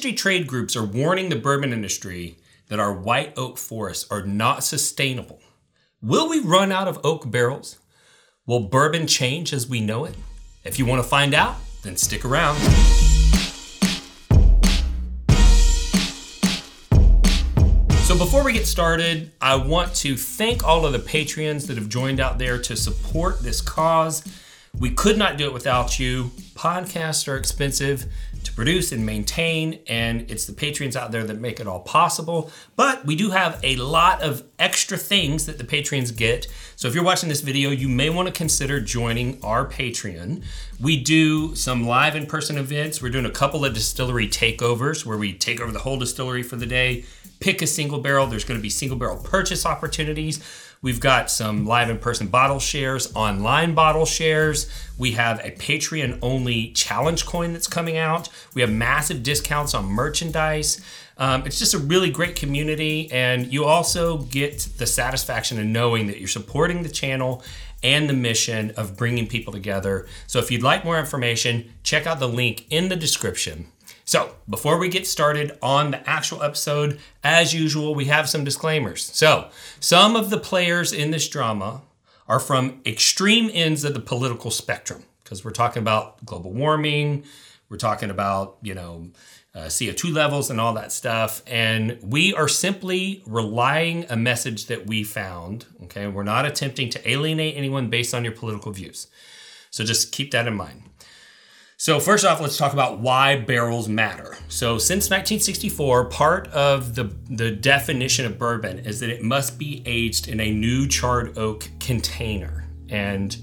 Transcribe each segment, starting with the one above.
industry trade groups are warning the bourbon industry that our white oak forests are not sustainable. Will we run out of oak barrels? Will bourbon change as we know it? If you want to find out, then stick around. So, before we get started, I want to thank all of the Patreons that have joined out there to support this cause. We could not do it without you. Podcasts are expensive produce and maintain, and it's the Patreons out there that make it all possible. But we do have a lot of extra things that the Patreons get. So if you're watching this video, you may want to consider joining our Patreon. We do some live in person events. We're doing a couple of distillery takeovers where we take over the whole distillery for the day, pick a single barrel. There's going to be single barrel purchase opportunities. We've got some live in person bottle shares, online bottle shares. We have a Patreon only challenge coin that's coming out. We have massive discounts on merchandise. Um, it's just a really great community, and you also get the satisfaction of knowing that you're supporting the channel and the mission of bringing people together. So, if you'd like more information, check out the link in the description. So, before we get started on the actual episode, as usual, we have some disclaimers. So, some of the players in this drama are from extreme ends of the political spectrum because we're talking about global warming, we're talking about, you know, uh, CO2 levels and all that stuff. And we are simply relying a message that we found. Okay. We're not attempting to alienate anyone based on your political views. So just keep that in mind. So, first off, let's talk about why barrels matter. So, since 1964, part of the, the definition of bourbon is that it must be aged in a new charred oak container. And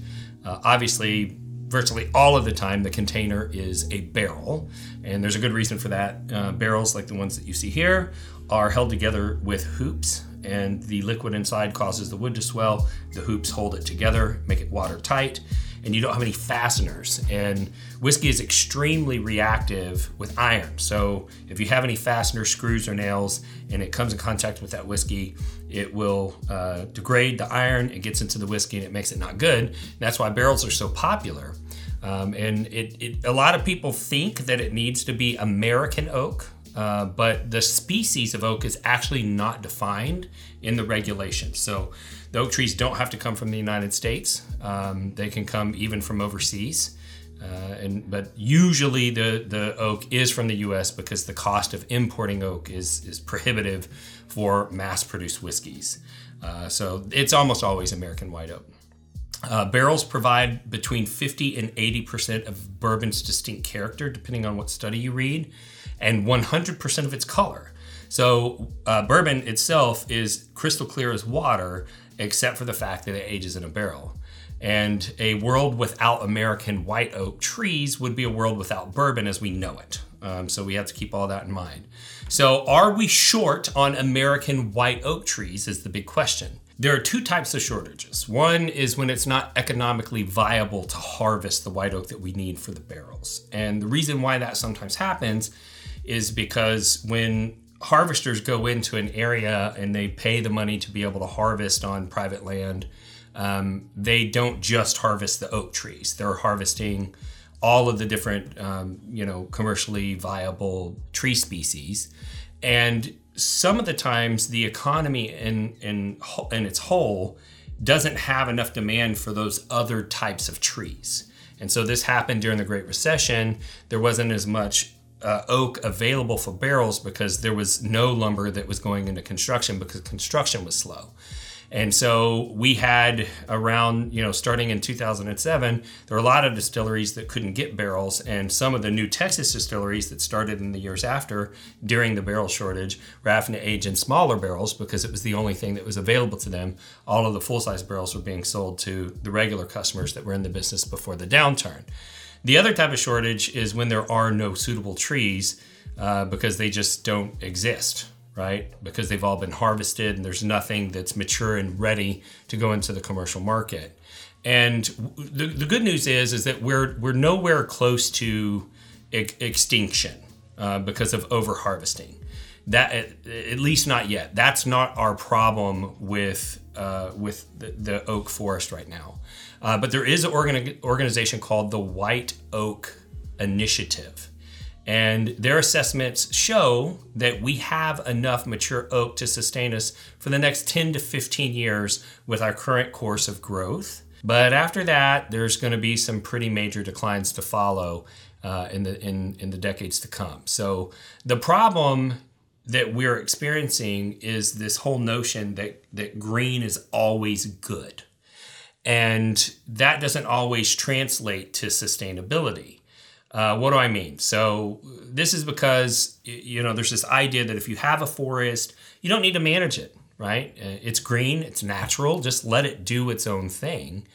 uh, obviously, virtually all of the time, the container is a barrel. And there's a good reason for that. Uh, barrels, like the ones that you see here, are held together with hoops and the liquid inside causes the wood to swell. The hoops hold it together, make it watertight, and you don't have any fasteners. And whiskey is extremely reactive with iron. So if you have any fastener screws or nails and it comes in contact with that whiskey, it will uh, degrade the iron. It gets into the whiskey and it makes it not good. And that's why barrels are so popular. Um, and it, it, a lot of people think that it needs to be American oak, uh, but the species of oak is actually not defined in the regulations. So the oak trees don't have to come from the United States. Um, they can come even from overseas. Uh, and but usually the the oak is from the U.S. because the cost of importing oak is is prohibitive for mass-produced whiskeys. Uh, so it's almost always American white oak. Uh, barrels provide between 50 and 80 percent of bourbon's distinct character, depending on what study you read, and 100 percent of its color. So uh, bourbon itself is crystal clear as water, except for the fact that it ages in a barrel. And a world without American white oak trees would be a world without bourbon as we know it. Um, so we have to keep all that in mind. So, are we short on American white oak trees? Is the big question. There are two types of shortages. One is when it's not economically viable to harvest the white oak that we need for the barrels. And the reason why that sometimes happens is because when harvesters go into an area and they pay the money to be able to harvest on private land, um, they don't just harvest the oak trees. They're harvesting all of the different, um, you know, commercially viable tree species, and some of the times the economy in in in its whole doesn't have enough demand for those other types of trees. And so this happened during the Great Recession. There wasn't as much uh, oak available for barrels because there was no lumber that was going into construction because construction was slow. And so we had around, you know, starting in 2007, there were a lot of distilleries that couldn't get barrels. And some of the new Texas distilleries that started in the years after during the barrel shortage were having to age in smaller barrels because it was the only thing that was available to them. All of the full size barrels were being sold to the regular customers that were in the business before the downturn. The other type of shortage is when there are no suitable trees uh, because they just don't exist, right? Because they've all been harvested and there's nothing that's mature and ready to go into the commercial market. And the, the good news is is that we're we're nowhere close to ex- extinction uh, because of over harvesting. That at, at, least not yet. That's not our problem with uh, with the, the oak forest right now. Uh, but there is an organi- organization called the White Oak Initiative. And their assessments show that we have enough mature oak to sustain us for the next 10 to 15 years with our current course of growth. But after that, there's going to be some pretty major declines to follow uh, in the in in the decades to come. So the problem that we're experiencing is this whole notion that that green is always good, and that doesn't always translate to sustainability. Uh, what do I mean? So this is because you know there's this idea that if you have a forest, you don't need to manage it, right? Uh, it's green, it's natural, just let it do its own thing.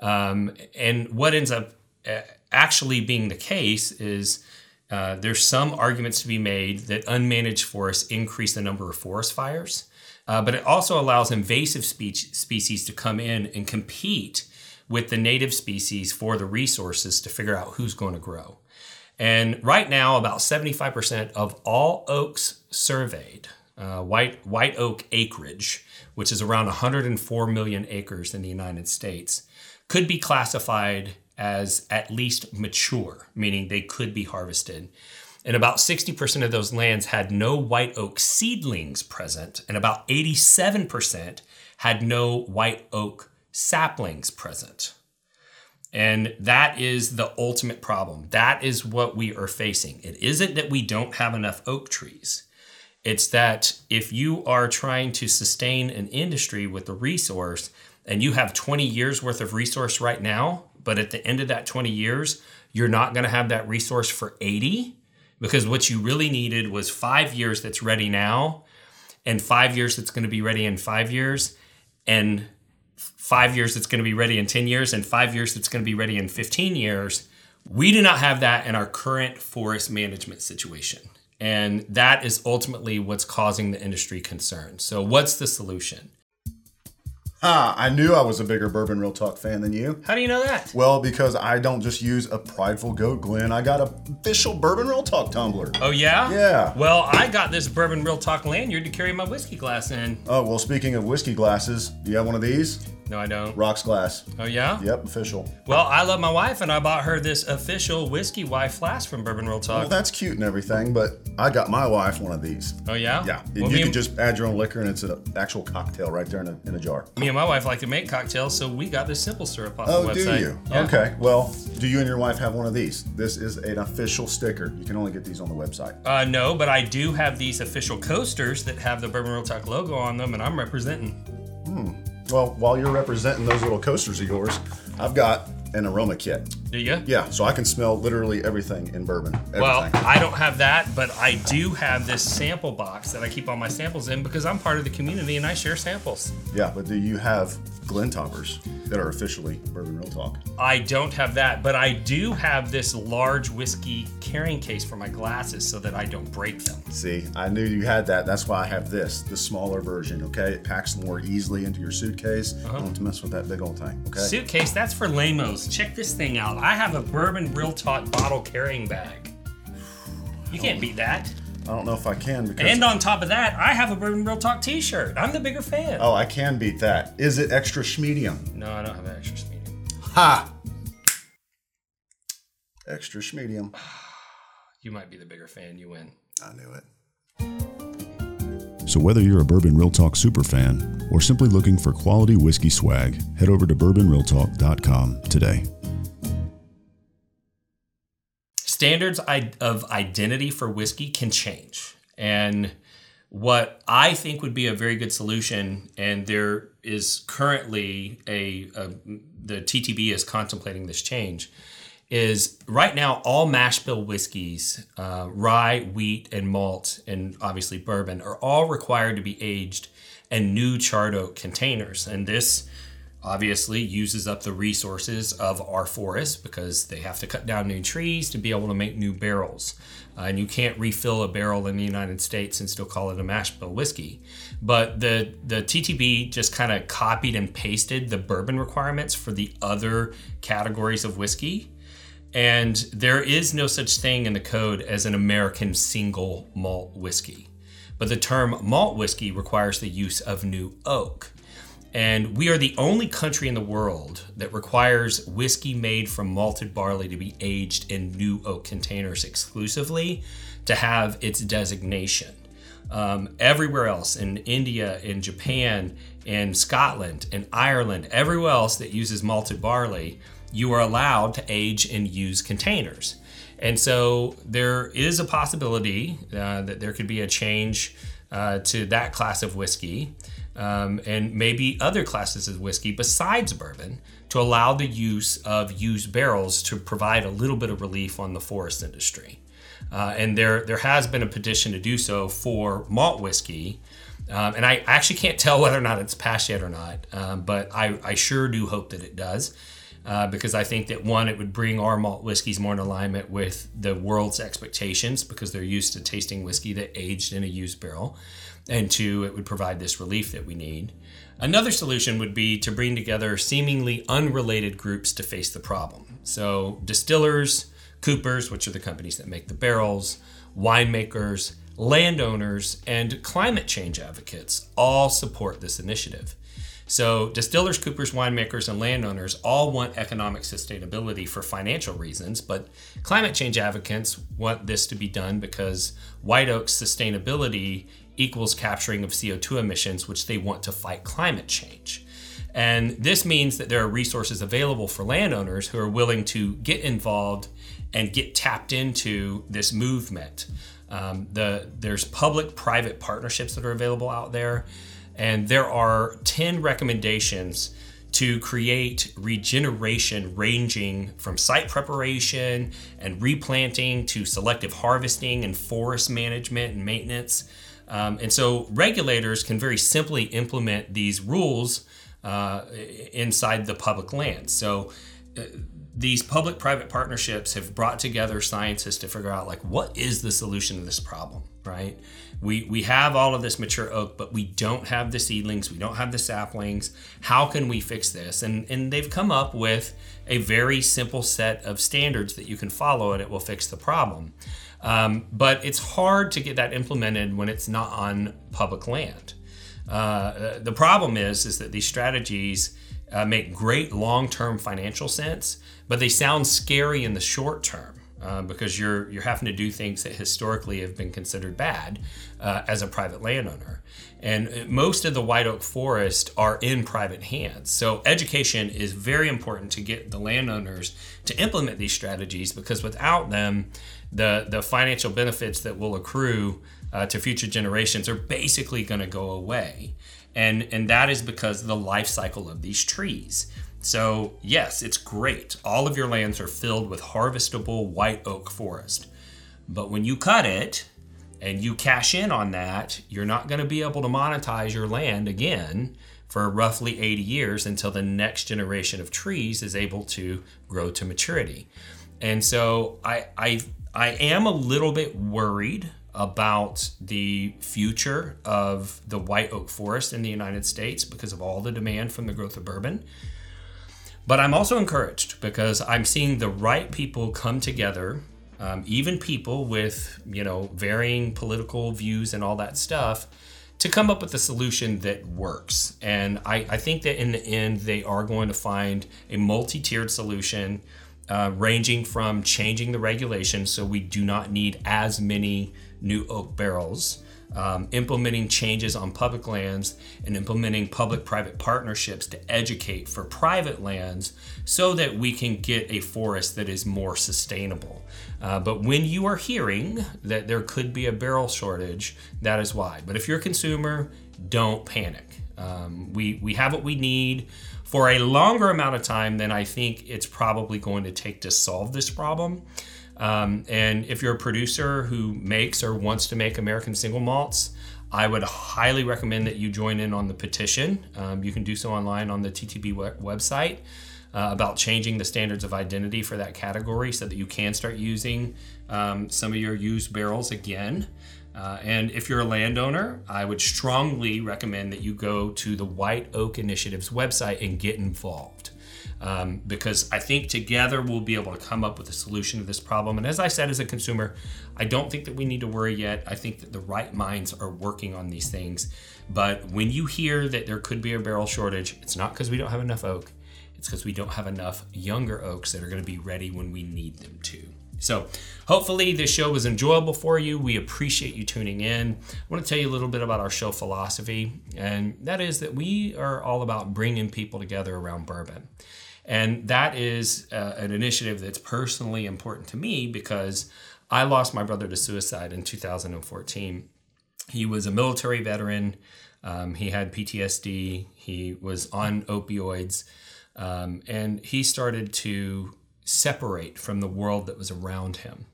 Um, and what ends up uh, actually being the case is uh, there's some arguments to be made that unmanaged forests increase the number of forest fires, uh, but it also allows invasive spe- species to come in and compete with the native species for the resources to figure out who's going to grow. And right now, about 75% of all oaks surveyed, uh, white, white oak acreage, which is around 104 million acres in the United States, could be classified as at least mature, meaning they could be harvested. And about 60% of those lands had no white oak seedlings present, and about 87% had no white oak saplings present. And that is the ultimate problem. That is what we are facing. It isn't that we don't have enough oak trees. It's that if you are trying to sustain an industry with the resource and you have 20 years worth of resource right now, but at the end of that 20 years, you're not going to have that resource for 80 because what you really needed was five years that's ready now, and five years that's going to be ready in five years, and five years that's going to be ready in 10 years, and five years that's going to be ready in 15 years. We do not have that in our current forest management situation. And that is ultimately what's causing the industry concern. So, what's the solution? Ha! I knew I was a bigger Bourbon Real Talk fan than you. How do you know that? Well, because I don't just use a prideful goat, Glenn. I got a official Bourbon Real Talk tumbler. Oh, yeah? Yeah. Well, I got this Bourbon Real Talk lanyard to carry my whiskey glass in. Oh, well, speaking of whiskey glasses, do you have one of these? No, I don't. Rocks glass. Oh, yeah? Yep, official. Well, I love my wife, and I bought her this official whiskey wife flask from Bourbon Real Talk. Well, that's cute and everything, but I got my wife one of these. oh, yeah? Yeah, and Well, you can just add your own liquor, and it's an actual cocktail right there in a, in a jar. me and my wife like to make cocktails, so we got this simple syrup off Oh, the do you? Yeah. Okay. Well, do you and your wife have one of these? This is an official sticker. You can only get these on the website. Uh, no, but I do have these official coasters that have the Bourbon Real Talk logo on them, and I'm representing. Well, while you're representing those little coasters of yours, I've got an aroma kit. Do you? Yeah, so I can smell literally everything in bourbon. Everything. Well, I don't have that, but I do have this sample box that I keep all my samples in because I'm part of the community and I share samples. yeah, but do you have Glen toppers that are officially Bourbon Real Talk? I don't have that, but I do have this large whiskey carrying case for my glasses so that I don't break them. See, I knew you had that. That's why I have this, the smaller version. Okay, it packs more easily into your suitcase. Uh-huh. Don't mess with that big old thing. Okay. Suitcase, that's for lamos. Check this thing out. I have a bourbon real talk bottle carrying bag. You can't beat that. I don't know if I can because. And on top of that, I have a bourbon real talk t-shirt. I'm the bigger fan. oh, I can beat that. Is it extra schmedium? No, I don't have an extra medium. Ha! Extra schmedium. You might be the bigger fan. You win. I knew it. So, whether you're a Bourbon Real Talk superfan or simply looking for quality whiskey swag, head over to bourbonrealtalk.com today. Standards of identity for whiskey can change. And what I think would be a very good solution, and there is currently a, a the TTB is contemplating this change, is right now all mash bill whiskeys, uh, rye, wheat, and malt, and obviously bourbon, are all required to be aged in new charred oak containers. And this obviously uses up the resources of our forests because they have to cut down new trees to be able to make new barrels. Uh, and you can't refill a barrel in the United States and still call it a mash bill whiskey. But the, the TTB just kind of copied and pasted the bourbon requirements for the other categories of whiskey. And there is no such thing in the code as an American single malt whiskey. But the term malt whiskey requires the use of new oak. And we are the only country in the world that requires whiskey made from malted barley to be aged in new oak containers exclusively to have its designation. Um, everywhere else in India, in Japan, in Scotland, in Ireland, everywhere else that uses malted barley, you are allowed to age in used containers. And so there is a possibility uh, that there could be a change uh, to that class of whiskey um, and maybe other classes of whiskey besides bourbon to allow the use of used barrels to provide a little bit of relief on the forest industry. Uh, and there, there has been a petition to do so for malt whiskey. Um, and I actually can't tell whether or not it's passed yet or not, um, but I, I sure do hope that it does. Uh, because I think that one, it would bring our malt whiskeys more in alignment with the world's expectations because they're used to tasting whiskey that aged in a used barrel and two, it would provide this relief that we need. Another solution would be to bring together seemingly unrelated groups to face the problem. So, distillers, coopers, which are the companies that make the barrels, winemakers, landowners, and climate change advocates all support this initiative. So, distillers, coopers, winemakers, and landowners all want economic sustainability for financial reasons, but climate change advocates want this to be done because white oak's sustainability equals capturing of CO2 emissions, which they want to fight climate change. And this means that there are resources available for landowners who are willing to get involved and get tapped into this movement. Um, the, there's public private partnerships that are available out there and there are 10 recommendations to create regeneration ranging from site preparation and replanting to selective harvesting and forest management and maintenance. Um, and so regulators can very simply implement these rules uh, inside the public lands. So uh, these public private partnerships have brought together scientists to figure out like what is the solution to this problem, right? we we have all of this mature oak but we don't have the seedlings we don't have the saplings how can we fix this and and they've come up with a very simple set of standards that you can follow and it will fix the problem um, but it's hard to get that implemented when it's not on public land. Uh, the problem is is that these strategies uh, make great long-term financial sense but they sound scary in the short term uh, because you're you're having to do things that historically have been considered bad uh, as a private landowner. And most of the white oak forest are in private hands. So education is very important to get the landowners to implement these strategies because without them, the the financial benefits that will accrue uh, to future generations are basically going to go away. And and that is because of the life cycle of these trees. So, yes, it's great. All of your lands are filled with harvestable white oak forest. But when you cut it, and you cash in on that, you're not going to be able to monetize your land again for roughly 80 years until the next generation of trees is able to grow to maturity. And so I I I am a little bit worried about the future of the white oak forest in the United States because of all the demand from the growth of bourbon. But I'm also encouraged because I'm seeing the right people come together um, even people with you know varying political views and all that stuff to come up with a solution that works. And I, I think that in the end they are going to find a multi-tiered solution uh, ranging from changing the regulations so we do not need as many new oak barrels um, implementing changes on public lands and implementing public private partnerships to educate for private lands so that we can get a forest that is more sustainable. Uh, but when you are hearing that there could be a barrel shortage, that is why. But if you're a consumer, don't panic. Um, we, we have what we need for a longer amount of time than I think it's probably going to take to solve this problem. Um, and if you're a producer who makes or wants to make American single malts, I would highly recommend that you join in on the petition. Um, you can do so online on the TTB website uh, about changing the standards of identity for that category so that you can start using um, some of your used barrels again. Uh, and if you're a landowner, I would strongly recommend that you go to the White Oak Initiative's website and get involved. Um, because I think together we'll be able to come up with a solution to this problem. And as I said, as a consumer, I don't think that we need to worry yet. I think that the right minds are working on these things. But when you hear that there could be a barrel shortage, it's not because we don't have enough oak. It's because we don't have enough younger oaks that are going to be ready when we need them to. So, hopefully, this show was enjoyable for you. We appreciate you tuning in. I want to tell you a little bit about our show philosophy, and that is that we are all about bringing people together around bourbon. And that is uh, an initiative that's personally important to me because I lost my brother to suicide in 2014. He was a military veteran, um, he had PTSD, he was on opioids, um, and he started to separate from the world that was around him.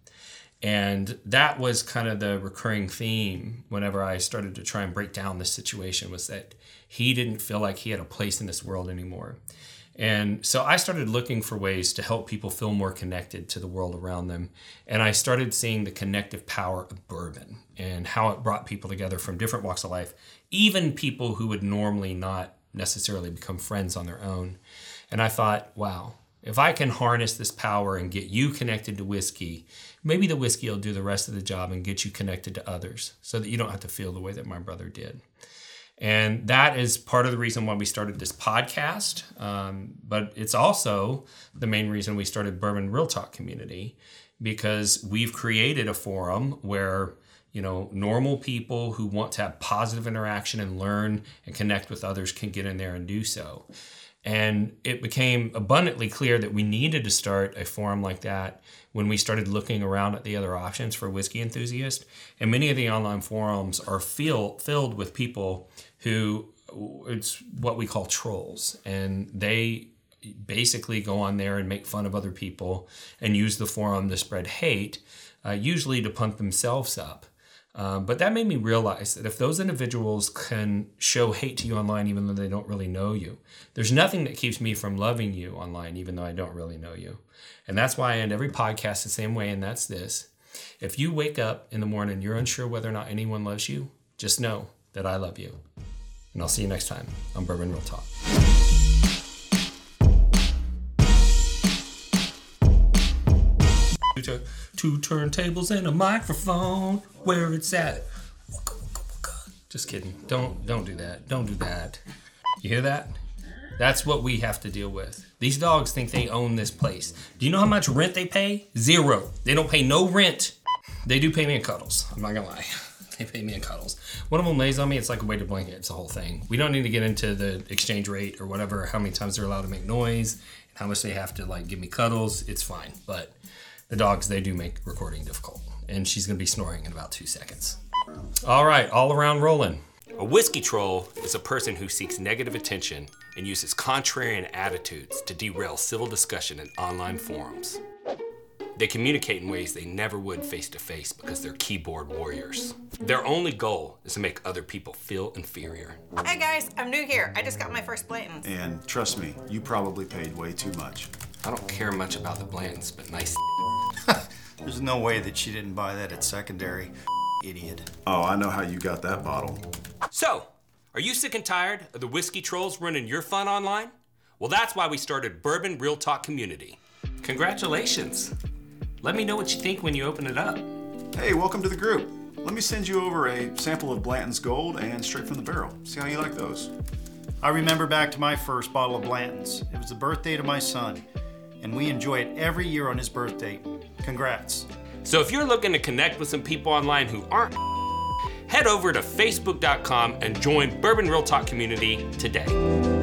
And that was kind of the recurring theme whenever I started to try and break down this situation was that he didn't feel like he had a place in this world anymore. And so I started looking for ways to help people feel more connected to the world around them. And I started seeing the connective power of bourbon and how it brought people together from different walks of life, even people who would normally not necessarily become friends on their own. And I thought, wow, if I can harness this power and get you connected to whiskey, maybe the whiskey will do the rest of the job and get you connected to others so that you don't have to feel the way that my brother did. And that is part of the reason why we started this podcast. Um, but it's also the main reason we started Bourbon Real Talk Community because we've created a forum where you know normal people who want to have positive interaction and learn and connect with others can get in there and do so and it became abundantly clear that we needed to start a forum like that when we started looking around at the other options for whiskey enthusiasts. And many of the online forums are fill, filled with people who it's what we call trolls. And they basically go on there and make fun of other people and use the forum to spread hate, uh, usually to pump themselves up. Um, but that made me realize that if those individuals can show hate to you online, even though they don't really know you, there's nothing that keeps me from loving you online, even though I don't really know you. And that's why I end every podcast the same way, and that's this. If you wake up in the morning, you're unsure whether or not anyone loves you, just know that I love you. And I'll see you next time on Bourbon Real Talk. Two, turntables and a microphone. Where it's at. Just kidding. Don't don't do that. Don't do that. You hear that? That's what we have to deal with. These dogs think they own this place. Do you know how much rent they pay? Zero. They don't pay no rent. They do pay me in cuddles. I'm not gonna lie. They pay me in cuddles. One of them lays on me. It's like a weighted blanket. It's a whole thing. We don't need to get into the exchange rate or whatever. How many times they're allowed to make noise and how much they have to like give me cuddles. It's fine. But the dogs they do make recording difficult. And she's gonna be snoring in about two seconds. All right, all around rolling. A whiskey troll is a person who seeks negative attention and uses contrarian attitudes to derail civil discussion in online forums. They communicate in ways they never would face to face because they're keyboard warriors. Their only goal is to make other people feel inferior. Hey guys, I'm new here. I just got my first Blanton's. And trust me, you probably paid way too much. I don't care much about the Blantons, but nice. There's no way that she didn't buy that at secondary. Idiot. Oh, I know how you got that bottle. So, are you sick and tired of the whiskey trolls running your fun online? Well, that's why we started Bourbon Real Talk Community. Congratulations! Let me know what you think when you open it up. Hey, welcome to the group. Let me send you over a sample of Blanton's Gold and straight from the barrel. See how you like those. I remember back to my first bottle of Blanton's. It was the birthday to my son, and we enjoy it every year on his birthday. Congrats. So if you're looking to connect with some people online who aren't, head over to facebook.com and join Bourbon Real Talk community today.